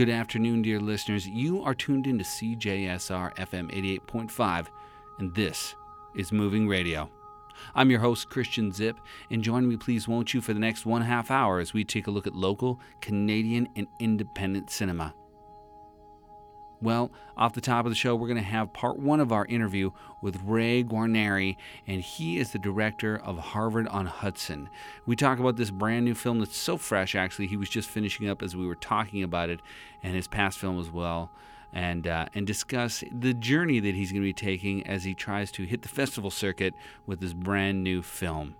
Good afternoon, dear listeners. You are tuned in to CJSR FM 88.5, and this is Moving Radio. I'm your host, Christian Zip, and join me, please, won't you, for the next one half hour as we take a look at local, Canadian, and independent cinema. Well, off the top of the show, we're going to have part one of our interview with Ray Guarneri, and he is the director of Harvard on Hudson. We talk about this brand new film that's so fresh, actually. He was just finishing up as we were talking about it, and his past film as well. And, uh, and discuss the journey that he's going to be taking as he tries to hit the festival circuit with this brand new film.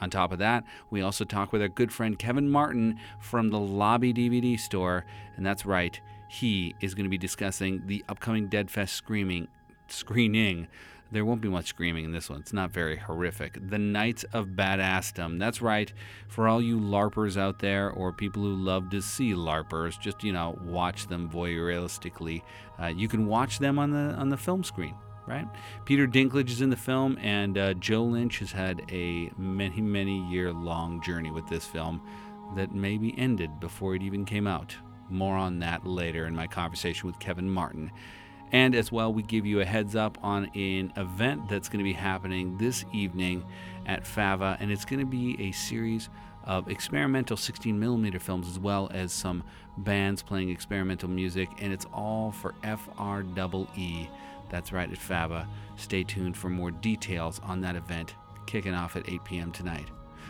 On top of that, we also talk with our good friend Kevin Martin from the Lobby DVD store, and that's right, he is going to be discussing the upcoming Deadfest screaming screening. There won't be much screaming in this one. It's not very horrific. The Knights of Badassdom. That's right. For all you LARPers out there or people who love to see LARPers, just you know, watch them voyeuristically. Uh, you can watch them on the on the film screen right? Peter Dinklage is in the film, and uh, Joe Lynch has had a many, many year long journey with this film that maybe ended before it even came out. More on that later in my conversation with Kevin Martin. And as well, we give you a heads up on an event that's going to be happening this evening at FAVA, and it's going to be a series of experimental 16 millimeter films as well as some bands playing experimental music, and it's all for FREE. That's right at FAVA. Stay tuned for more details on that event kicking off at 8 p.m. tonight.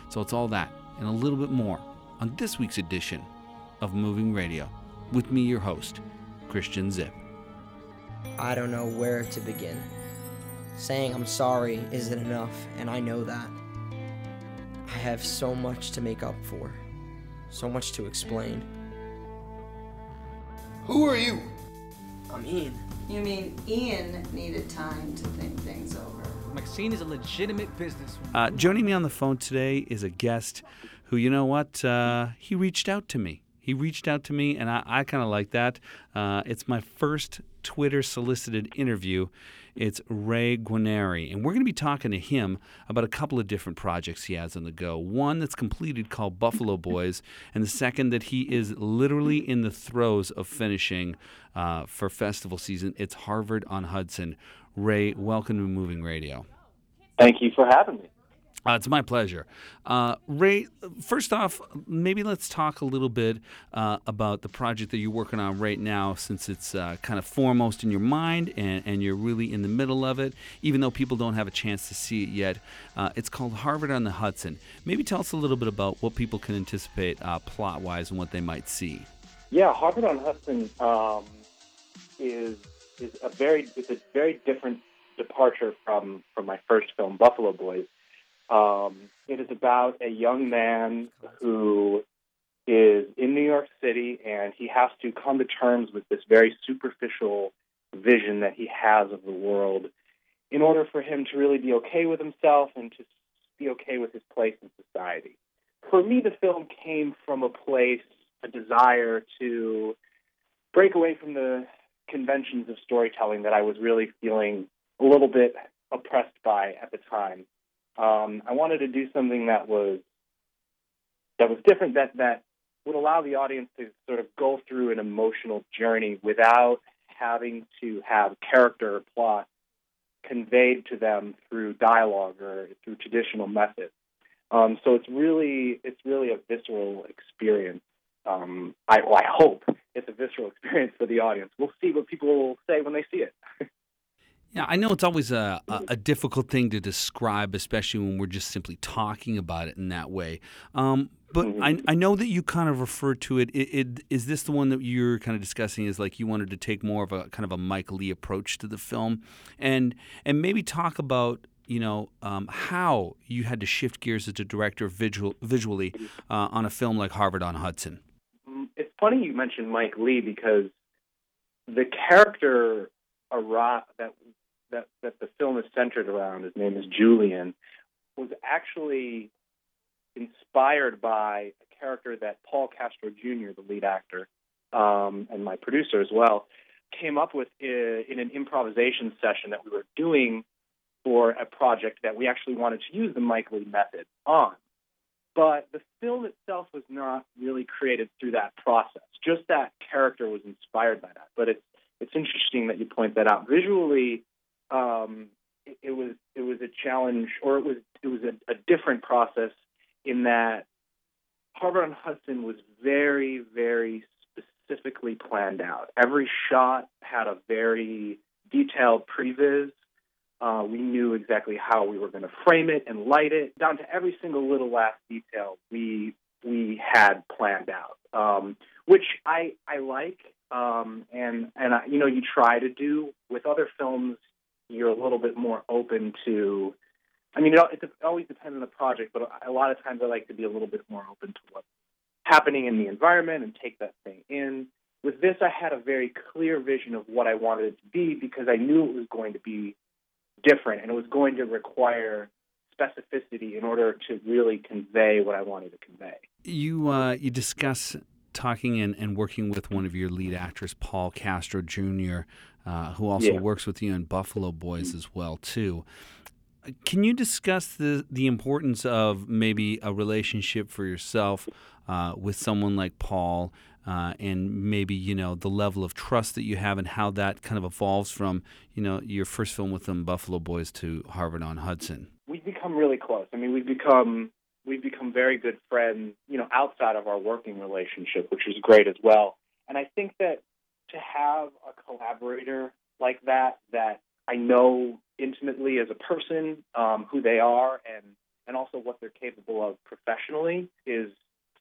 So it's all that and a little bit more on this week's edition of Moving Radio with me, your host, Christian Zip. I don't know where to begin. Saying I'm sorry isn't enough, and I know that. I have so much to make up for, so much to explain. Who are you? I'm Ian. You mean Ian needed time to think things over? Maxine is a legitimate businesswoman. Uh, joining me on the phone today is a guest who, you know what, uh, he reached out to me. He reached out to me, and I, I kind of like that. Uh, it's my first Twitter solicited interview. It's Ray Guarneri, and we're going to be talking to him about a couple of different projects he has on the go. One that's completed called Buffalo Boys, and the second that he is literally in the throes of finishing uh, for festival season. It's Harvard on Hudson. Ray, welcome to Moving Radio. Thank you for having me. Uh, it's my pleasure. Uh, Ray, first off, maybe let's talk a little bit uh, about the project that you're working on right now, since it's uh, kind of foremost in your mind and, and, you're really in the middle of it, even though people don't have a chance to see it yet. Uh, it's called Harvard on the Hudson. Maybe tell us a little bit about what people can anticipate uh, plot wise and what they might see. Yeah, Harvard on Hudson um, is is a very it's a very different departure from from my first film, Buffalo Boys um, it is about a young man who is in New York City and he has to come to terms with this very superficial vision that he has of the world in order for him to really be okay with himself and to be okay with his place in society. For me, the film came from a place, a desire to break away from the conventions of storytelling that I was really feeling a little bit oppressed by at the time. Um, I wanted to do something that was that was different that that would allow the audience to sort of go through an emotional journey without having to have character or plot conveyed to them through dialogue or through traditional methods. Um, so it's really it's really a visceral experience. Um, I, well, I hope it's a visceral experience for the audience. We'll see what people will say when they see it. Yeah, I know it's always a, a, a, difficult thing to describe, especially when we're just simply talking about it in that way. Um, but I, mm-hmm. I know that you kind of referred to it. It, it. Is this the one that you're kind of discussing? Is like you wanted to take more of a kind of a Mike Leigh approach to the film, and and maybe talk about you know um, how you had to shift gears as a director visual, visually uh, on a film like Harvard on Hudson. Mm, it's funny you mentioned Mike Leigh because the character that that, that the film is centered around, his name is Julian, was actually inspired by a character that Paul Castro Jr., the lead actor, um, and my producer as well, came up with in an improvisation session that we were doing for a project that we actually wanted to use the Mike Leigh method on. but the film itself was not really created through that process. Just that character was inspired by that. But it's it's interesting that you point that out. Visually, um, it, it was it was a challenge, or it was it was a, a different process in that Harvard on Hudson was very very specifically planned out. Every shot had a very detailed previs. Uh, we knew exactly how we were going to frame it and light it, down to every single little last detail. We we had planned out, um, which I I like, um, and and I, you know you try to do with other films. You're a little bit more open to. I mean, it, it always depends on the project, but a lot of times I like to be a little bit more open to what's happening in the environment and take that thing in. With this, I had a very clear vision of what I wanted it to be because I knew it was going to be different and it was going to require specificity in order to really convey what I wanted to convey. You uh, you discuss talking and, and working with one of your lead actors, Paul Castro Jr., uh, who also yeah. works with you in Buffalo Boys as well too. Can you discuss the the importance of maybe a relationship for yourself uh, with someone like Paul, uh, and maybe you know the level of trust that you have, and how that kind of evolves from you know your first film with them, Buffalo Boys, to Harvard on Hudson? We've become really close. I mean, we've become we've become very good friends, you know, outside of our working relationship, which is great as well. And I think that to have a collaborator like that, that I know intimately as a person, um, who they are, and and also what they're capable of professionally, is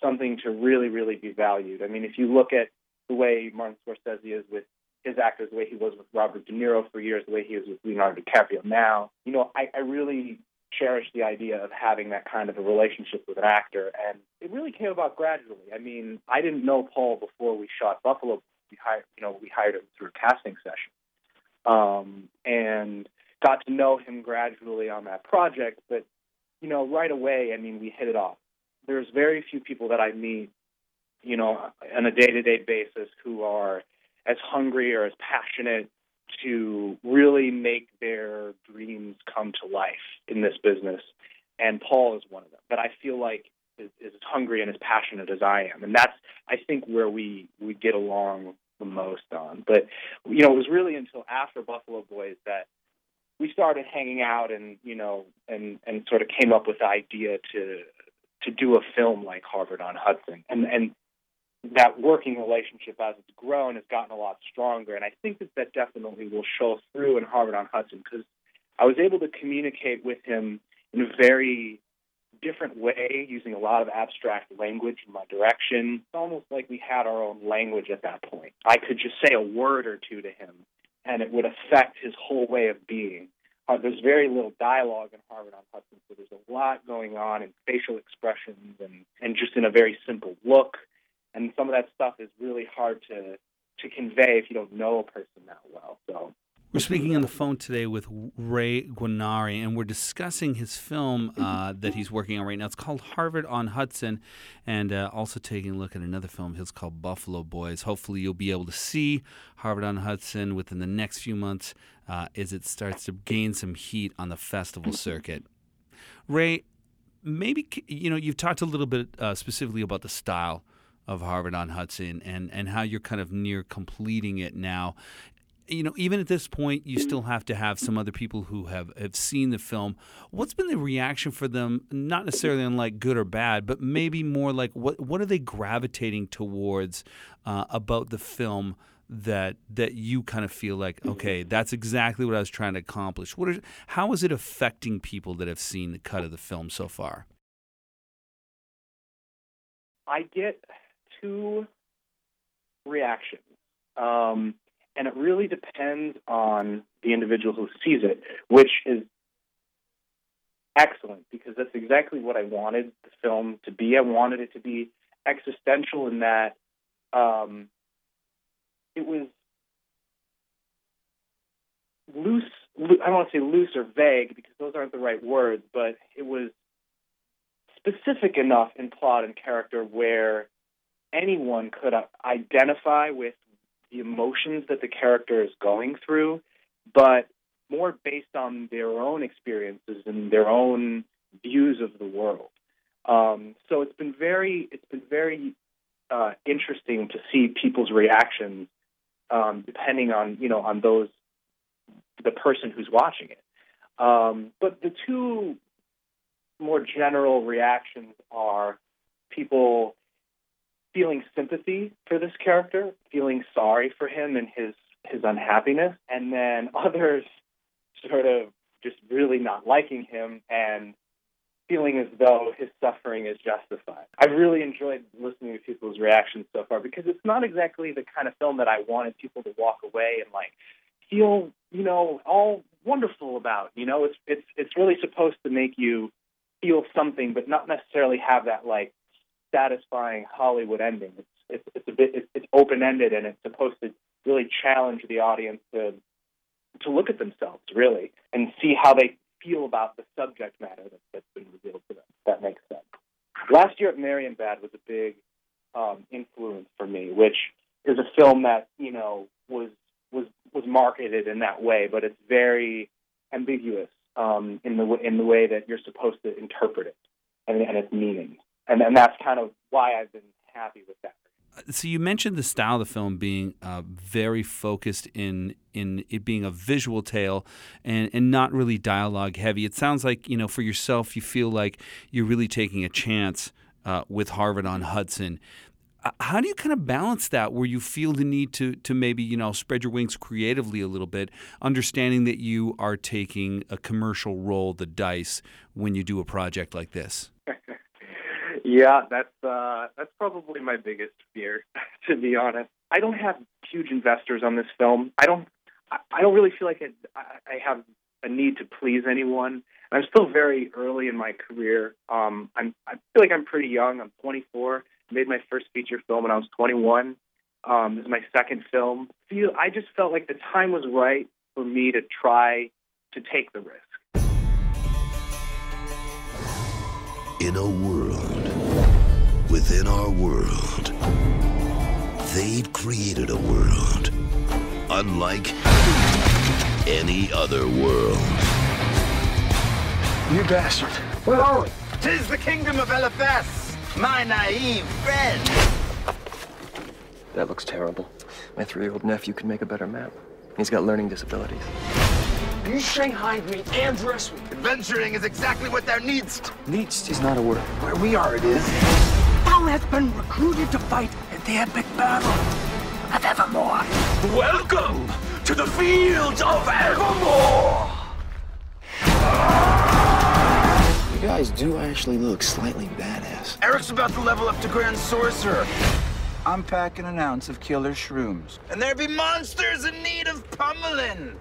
something to really, really be valued. I mean, if you look at the way Martin Scorsese is with his actors, the way he was with Robert De Niro for years, the way he is with Leonardo DiCaprio now, you know, I, I really cherish the idea of having that kind of a relationship with an actor, and it really came about gradually. I mean, I didn't know Paul before we shot Buffalo. We hired, you know, we hired him through a casting session, um, and got to know him gradually on that project. But you know, right away, I mean, we hit it off there's very few people that I meet, you know, on a day-to-day basis who are as hungry or as passionate to really make their dreams come to life in this business. And Paul is one of them. But I feel like is, as hungry and as passionate as I am, and that's I think where we we get along the most on. But you know, it was really until after Buffalo Boys that we started hanging out and you know and and sort of came up with the idea to to do a film like Harvard on Hudson. And and that working relationship as it's grown has gotten a lot stronger. And I think that that definitely will show through in Harvard on Hudson because I was able to communicate with him in a very different way, using a lot of abstract language in my direction. It's almost like we had our own language at that point. I could just say a word or two to him, and it would affect his whole way of being. Uh, there's very little dialogue in Harvard on Hudson, so there's a lot going on in facial expressions and, and just in a very simple look. And some of that stuff is really hard to to convey if you don't know a person that well. So we're speaking on the phone today with Ray Guarneri, and we're discussing his film uh, that he's working on right now. It's called Harvard on Hudson, and uh, also taking a look at another film. It's called Buffalo Boys. Hopefully, you'll be able to see Harvard on Hudson within the next few months uh, as it starts to gain some heat on the festival circuit. Ray, maybe you know you've talked a little bit uh, specifically about the style of Harvard on Hudson and, and how you're kind of near completing it now you know, even at this point, you still have to have some other people who have, have seen the film. What's been the reaction for them? Not necessarily on like good or bad, but maybe more like what what are they gravitating towards uh, about the film that that you kind of feel like okay, that's exactly what I was trying to accomplish. What are how is it affecting people that have seen the cut of the film so far? I get two reactions. Um, and it really depends on the individual who sees it, which is excellent because that's exactly what I wanted the film to be. I wanted it to be existential in that um, it was loose. I don't want to say loose or vague because those aren't the right words, but it was specific enough in plot and character where anyone could identify with the emotions that the character is going through, but more based on their own experiences and their own views of the world. Um, so it's been very it's been very uh, interesting to see people's reactions um, depending on you know on those the person who's watching it. Um, but the two more general reactions are people feeling sympathy for this character, feeling sorry for him and his his unhappiness, and then others sort of just really not liking him and feeling as though his suffering is justified. I've really enjoyed listening to people's reactions so far because it's not exactly the kind of film that I wanted people to walk away and like feel, you know, all wonderful about. You know, it's it's it's really supposed to make you feel something, but not necessarily have that like satisfying Hollywood ending. It's it's, it's a bit it's, it's open ended and it's supposed to really challenge the audience to to look at themselves really and see how they feel about the subject matter that, that's been revealed to them. That makes sense. Last year at Marienbad was a big um, influence for me, which is a film that you know was was was marketed in that way, but it's very ambiguous um, in the in the way that you're supposed to interpret it and, and its meaning, and and that's kind of why I've been happy with that so you mentioned the style of the film being uh, very focused in in it being a visual tale and and not really dialogue heavy. It sounds like you know for yourself you feel like you're really taking a chance uh, with Harvard on Hudson. Uh, how do you kind of balance that where you feel the need to to maybe you know spread your wings creatively a little bit, understanding that you are taking a commercial role, the dice, when you do a project like this? Yeah, that's uh, that's probably my biggest fear, to be honest. I don't have huge investors on this film. I don't. I don't really feel like I, I have a need to please anyone. I'm still very early in my career. Um, I'm. I feel like I'm pretty young. I'm 24. Made my first feature film when I was 21. Um, this is my second film. Feel. I just felt like the time was right for me to try to take the risk. In a world within our world. They've created a world unlike any other world. You bastard. Where are we? Tis the kingdom of Eliphas, my naive friend. That looks terrible. My three-year-old nephew can make a better map. He's got learning disabilities. You shanghaied me and dressed me. Adventuring is exactly what thou needst. Needst is not a word. Where we are, it is. Thou hast been recruited to fight in the epic battle of Evermore. Welcome to the fields of Evermore! You guys do actually look slightly badass. Eric's about to level up to Grand Sorcerer. I'm packing an ounce of killer shrooms. And there be monsters in need of pummeling.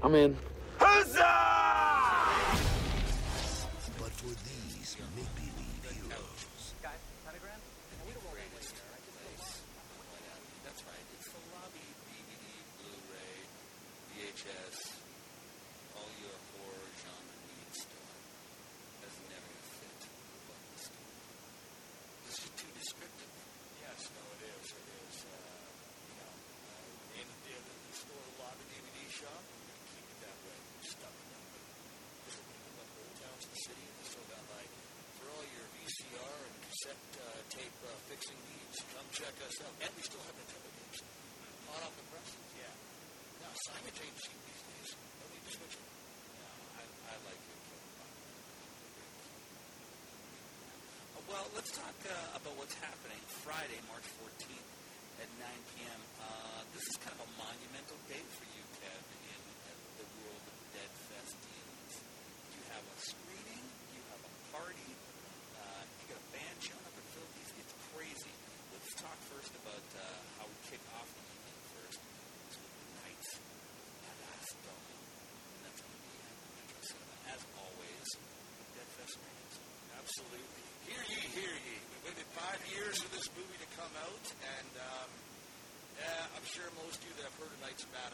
I'm in. Huzzah! Check us out. And we still have. Hot off the presses, yeah. Now, Simon James cheap these days. Need to switch. No, I, I like it. Uh, well, let's talk uh, about what's happening Friday, March 14th at 9 p.m. Uh, this is kind of a monumental day for you, Kev, in, in the world of Dead Festians. You have a screening, you have a party, uh, you got a band showing up in Philippines. It's crazy let's about uh, how we kick off the evening first. With the Knights of Badassdom. And that's going to be at Metro Cinema, as always, Dead Fest ratings. Absolutely. Hear ye, hear ye. We waited five years for this movie to come out, and um, yeah, I'm sure most of you that have heard of Knights of Bad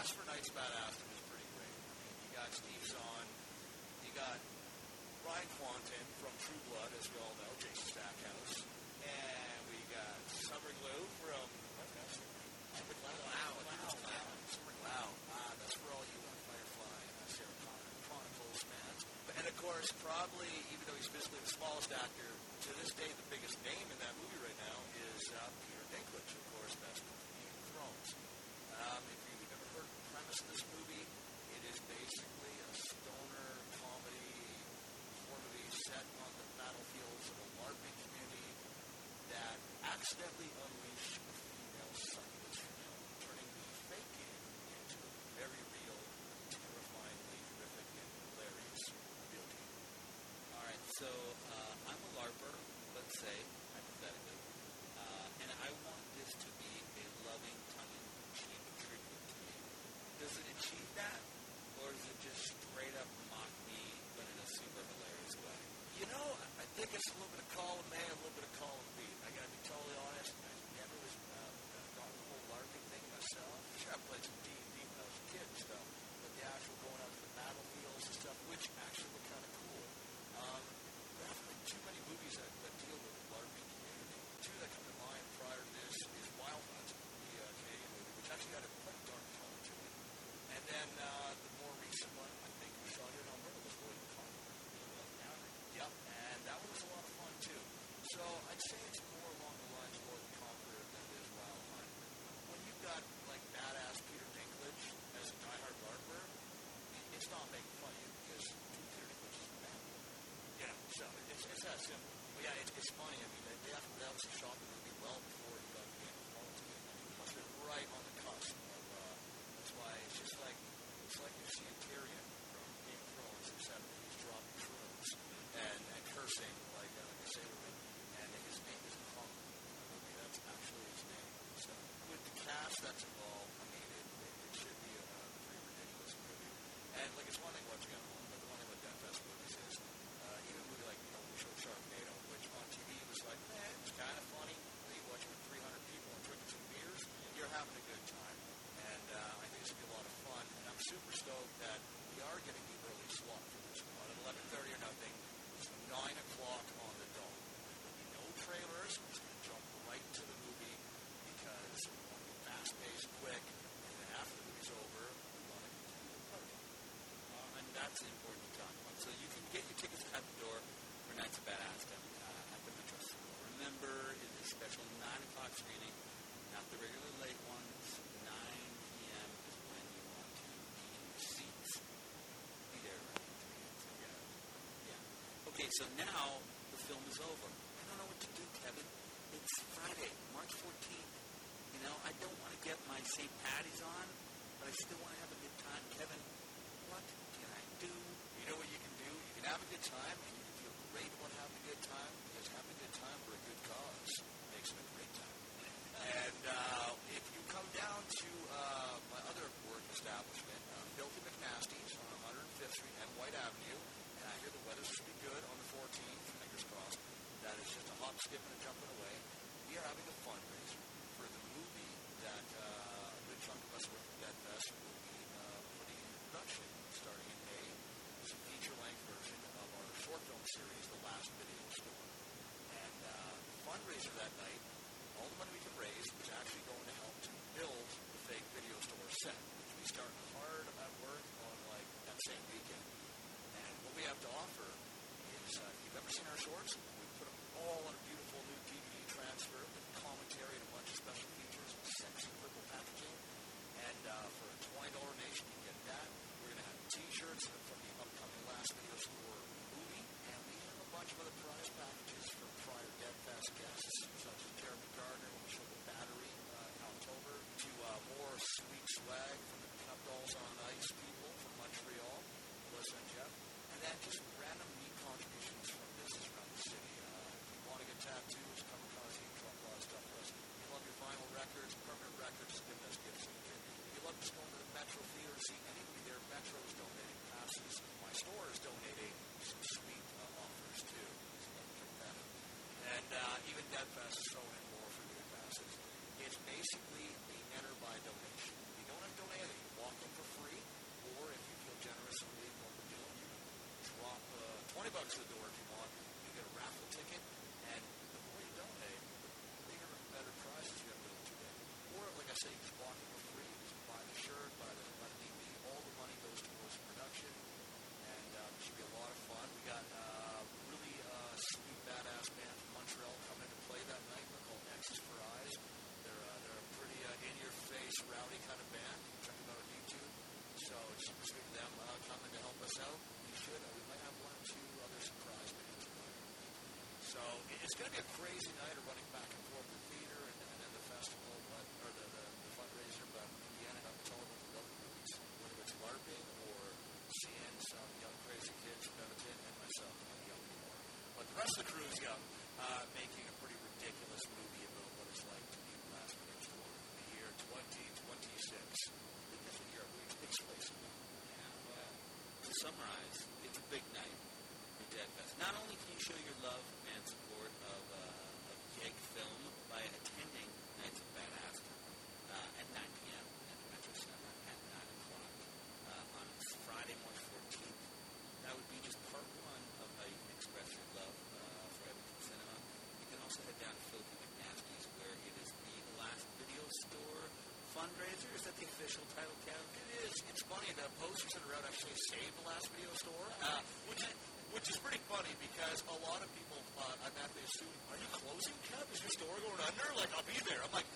last for Knights of Badassdom was pretty great. I mean, you got Steve Zahn, you got Ryan Kwanten from True Blood, as we all know, Jason Stackhouse, and we got Summer Glue from what's that? Summer Glau. Wow, wow, wow. Summer Glau. Ah, that's for all you on Firefly and Sarah Connor Chronicles, man. And of course, probably even though he's basically the smallest actor to this day, the biggest name in that movie right now is uh, Peter Dinklage, of course, best Game of Thrones. Um, watch this movie, it is basically a stoner comedy formative set on the battlefields of a LARPing community that accidentally so now the film is over. fundraiser that night, all the money we could raise was actually going to help to build the fake video store set, which we started hard at work on like that same weekend. And what we have to offer is, uh, if you've ever seen our shorts, we put them all on a beautiful new DVD transfer with commentary and a bunch of special features, sexy purple packaging. And uh, for a $20 donation, you get that. We're going to have t-shirts and a Thank you. You show your love and support of, uh, of Jake Film by attending Nights of Badass uh, at 9 p.m. at the Metro Center at 9 o'clock uh, on Friday, March 14th. That would be just part one of how you can express your love uh, for Edmonton Cinema. You can also head down to Filthy McNasty's where it is the last video store fundraiser. Is that the official title, Kev? It is. It's funny. The posters that are out actually say the last video store, uh, which which is pretty funny because a lot of people, uh, I'm at they assume, are you closing, Kev? Is your store going under? Like, I'll be there. I'm like,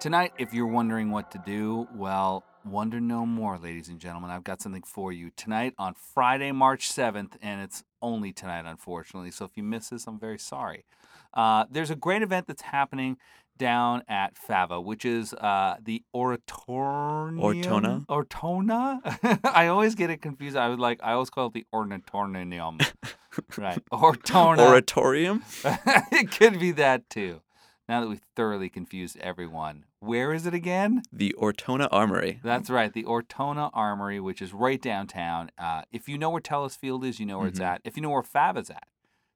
Tonight, if you're wondering what to do, well, wonder no more, ladies and gentlemen. I've got something for you. Tonight on Friday, March 7th, and it's only tonight, unfortunately. So if you miss this, I'm very sorry. Uh, there's a great event that's happening down at Fava, which is uh, the Oratorium. Ortona? Ortona? I always get it confused. I was like, I always call it the Ornatorium. right. Ortona. Oratorium? it could be that too. Now that we've thoroughly confused everyone, where is it again? The Ortona Armory. That's right, the Ortona Armory, which is right downtown. Uh, if you know where Telus Field is, you know where it's Mhm. at. If you know where Fab is at,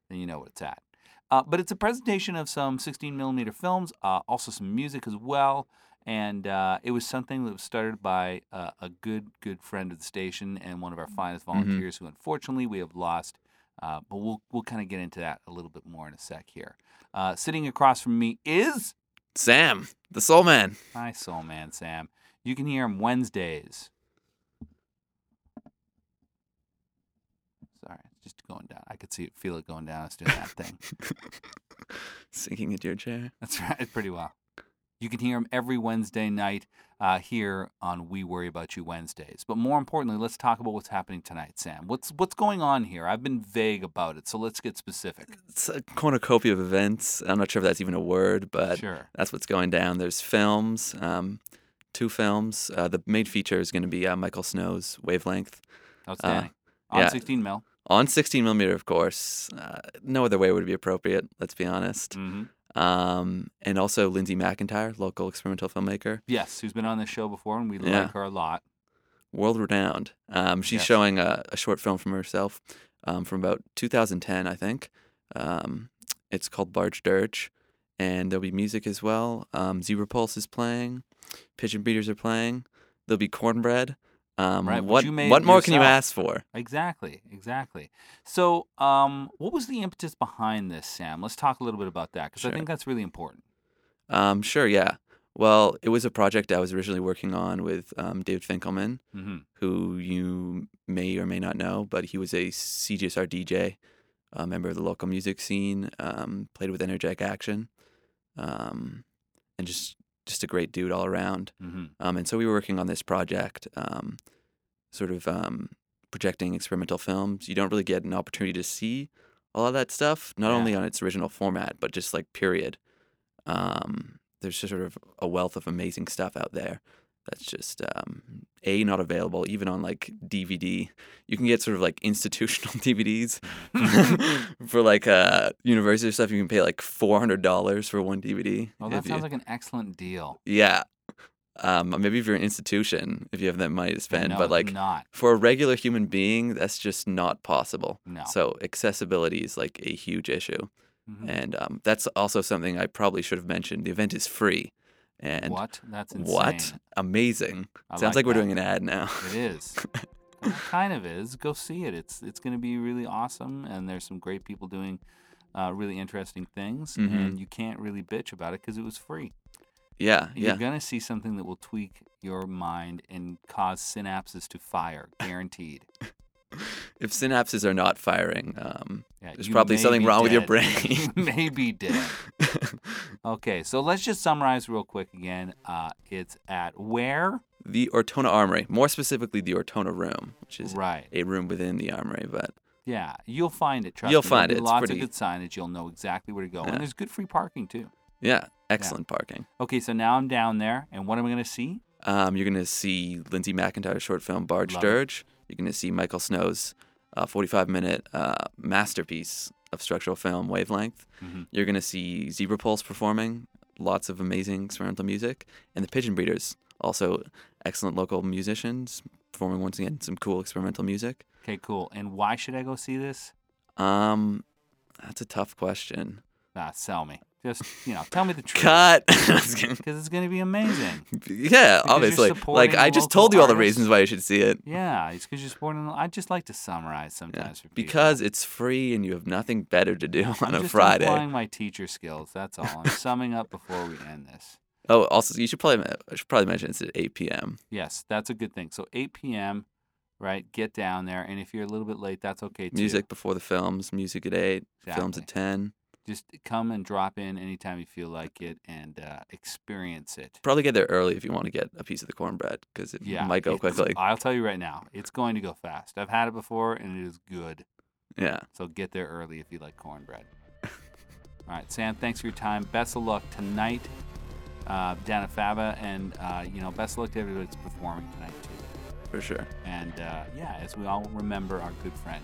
then you know what it's at. Uh, but it's a presentation of some 16 millimeter films, uh, also some music as well. And uh, it was something that was started by uh, a good, good friend of the station and one of our finest volunteers, who unfortunately we have lost. Uh, but we'll we'll kind of get into that a little bit more in a sec here. Uh, sitting across from me is Sam, the Soul Man. Hi, Soul Man Sam. You can hear him Wednesdays. Sorry, it's just going down. I could see it, feel it going down. It's doing that thing. Sinking into your chair. That's right, pretty well. You can hear him every Wednesday night uh, here on We Worry About You Wednesdays. But more importantly, let's talk about what's happening tonight, Sam. What's what's going on here? I've been vague about it, so let's get specific. It's a cornucopia of events. I'm not sure if that's even a word, but Sure. that's what's going down. There's films, um, two films. Uh, the main feature is going to be uh, Michael Snow's Wavelength. Outstanding. Uh, On yeah. 16 mil. On 16 millimeter, of course. Uh, no other way would be appropriate. Let's be honest. Mhm. Um, and also Lindsay McIntyre, local experimental filmmaker, Yes, who's been on this show before, and we Yeah. like her a lot. world renowned. Um, she's Yes. showing a, a short film from herself um, from about 2010, I think. Um, it's called Barge Dirge, and there'll be music as well. Um, Zebra Pulse is playing, Pigeon Beaters are playing. There'll be cornbread. Um, right? what what more can you ask for? Exactly, exactly. So, um, what was the impetus behind this, Sam? Let's talk a little bit about that because I think that's really important. Um, sure, yeah. Well, it was a project I was originally working on with um, David Finkelman, Mhm. who you may or may not know, but he was a CJSR DJ, a member of the local music scene, um, played with Energetic Action, um, and just just a great dude all around. Mhm. Um, and so we were working on this project, um, sort of um, projecting experimental films. You don't really get an opportunity to see a lot of that stuff, not Yeah. only on its original format, but just like period. Um, there's just sort of a wealth of amazing stuff out there that's just um, a not available even on like DVD. You can get sort of like institutional DVDs for like uh university stuff. You can pay like four hundred dollars for one DVD. Well, that sounds you- like an excellent deal. yeah. Um, maybe if you're an institution, if you have that money to spend, no, but like not. for a regular human being, that's just not possible. No. So accessibility is like a huge issue, Mhm. and um, that's also something I probably should have mentioned. The event is free, and What? That's insane. what amazing! I Sounds like like, we're doing an ad now. It is. It kind of is. Go see it. It's it's going to be really awesome, and there's some great people doing uh, really interesting things, Mhm. and you can't really bitch about it because it was free. yeah, You're yeah. going to see something that will tweak your mind and cause synapses to fire, guaranteed. If synapses are not firing, um, Yeah, there's probably something wrong with your brain. you may be dead. Okay, so let's just summarize real quick again. Uh, it's at where? the Ortona Armory, more specifically the Ortona Room, which is Right. a room within the armory, but Yeah, you'll find it. Trust You'll me. Find it. It's Lots pretty- of good signage. You'll know exactly where to go, Yeah. and there's good free parking too. yeah, excellent parking. Okay, so now I'm down there, and what am I going to see? Um, you're going to see Lindsay McIntyre's short film Barge Love it. Dirge. You're going to see Michael Snow's uh, 45 minute uh, masterpiece of structural film Wavelength. Mhm. You're going to see Zebra Pulse performing lots of amazing experimental music. And the Pigeon Breeders, also excellent local musicians, performing once again some cool experimental music. Okay, cool. And why should I go see this? Um, that's a tough question. Ah, sell me. Just you know, tell me the truth. Cut. Because it's going to be amazing. yeah, Because obviously. Like I just told you all the reasons why you should see it. Yeah, it's because you're supporting. I just like to summarize sometimes for people. Because it's free and you have nothing better to do on I'm a just Friday. applying my teacher skills. That's all. I'm summing up before we end this. Oh, also, you should probably I should probably mention it's at 8 p.m. Yes, that's a good thing. So 8 p.m. Right, get down there, and if you're a little bit late, that's okay too. Music before the films, music at 8, films at 10. Just come and drop in anytime you feel like it, and uh, experience it. Probably get there early if you want to get a piece of the cornbread because it Yeah, might go quickly. I'll tell you right now, it's going to go fast. I've had it before, and it is good. Yeah. So get there early if you like cornbread. All right, Sam. Thanks for your time. Best of luck tonight uh, down at Fava, and uh, you know, best of luck to everybody that's performing tonight too. For sure. And uh, yeah, as we all remember our good friend.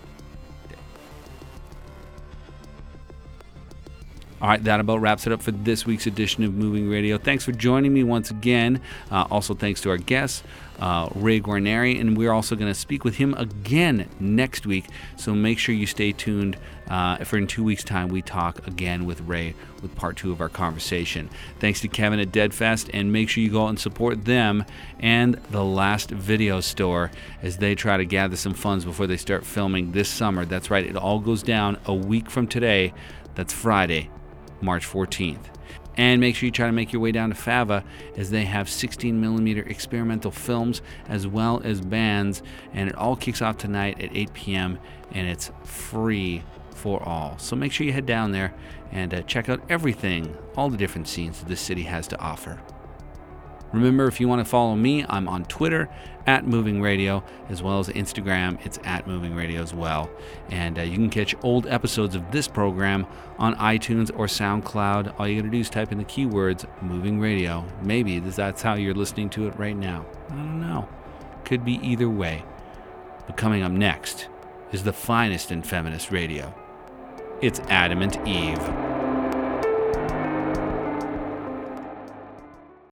All right, that about wraps it up for this week's edition of Moving Radio. Thanks for joining me once again. Uh, also, thanks to our guest, uh, Ray Guarneri, and we're also going to speak with him again next week. So make sure you stay tuned. Uh, for in two weeks' time, we talk again with Ray with part two of our conversation. Thanks to Kevin at Deadfest, and make sure you go out and support them and the Last Video Store as they try to gather some funds before they start filming this summer. That's right, it all goes down a week from today. That's Friday, March 14th. And make sure you try to make your way down to Fava as they have 16 millimeter experimental films as well as bands. And it all kicks off tonight at 8 p.m. and it's free for all. So make sure you head down there and uh, check out everything, all the different scenes that this city has to offer. Remember, if you want to follow me, I'm on Twitter at Moving Radio, as well as Instagram. It's at Moving Radio as well. And uh, you can catch old episodes of this program on iTunes or SoundCloud. All you got to do is type in the keywords Moving Radio. Maybe that's how you're listening to it right now. I don't know. Could be either way. But coming up next is the finest in feminist radio. It's Adamant Eve.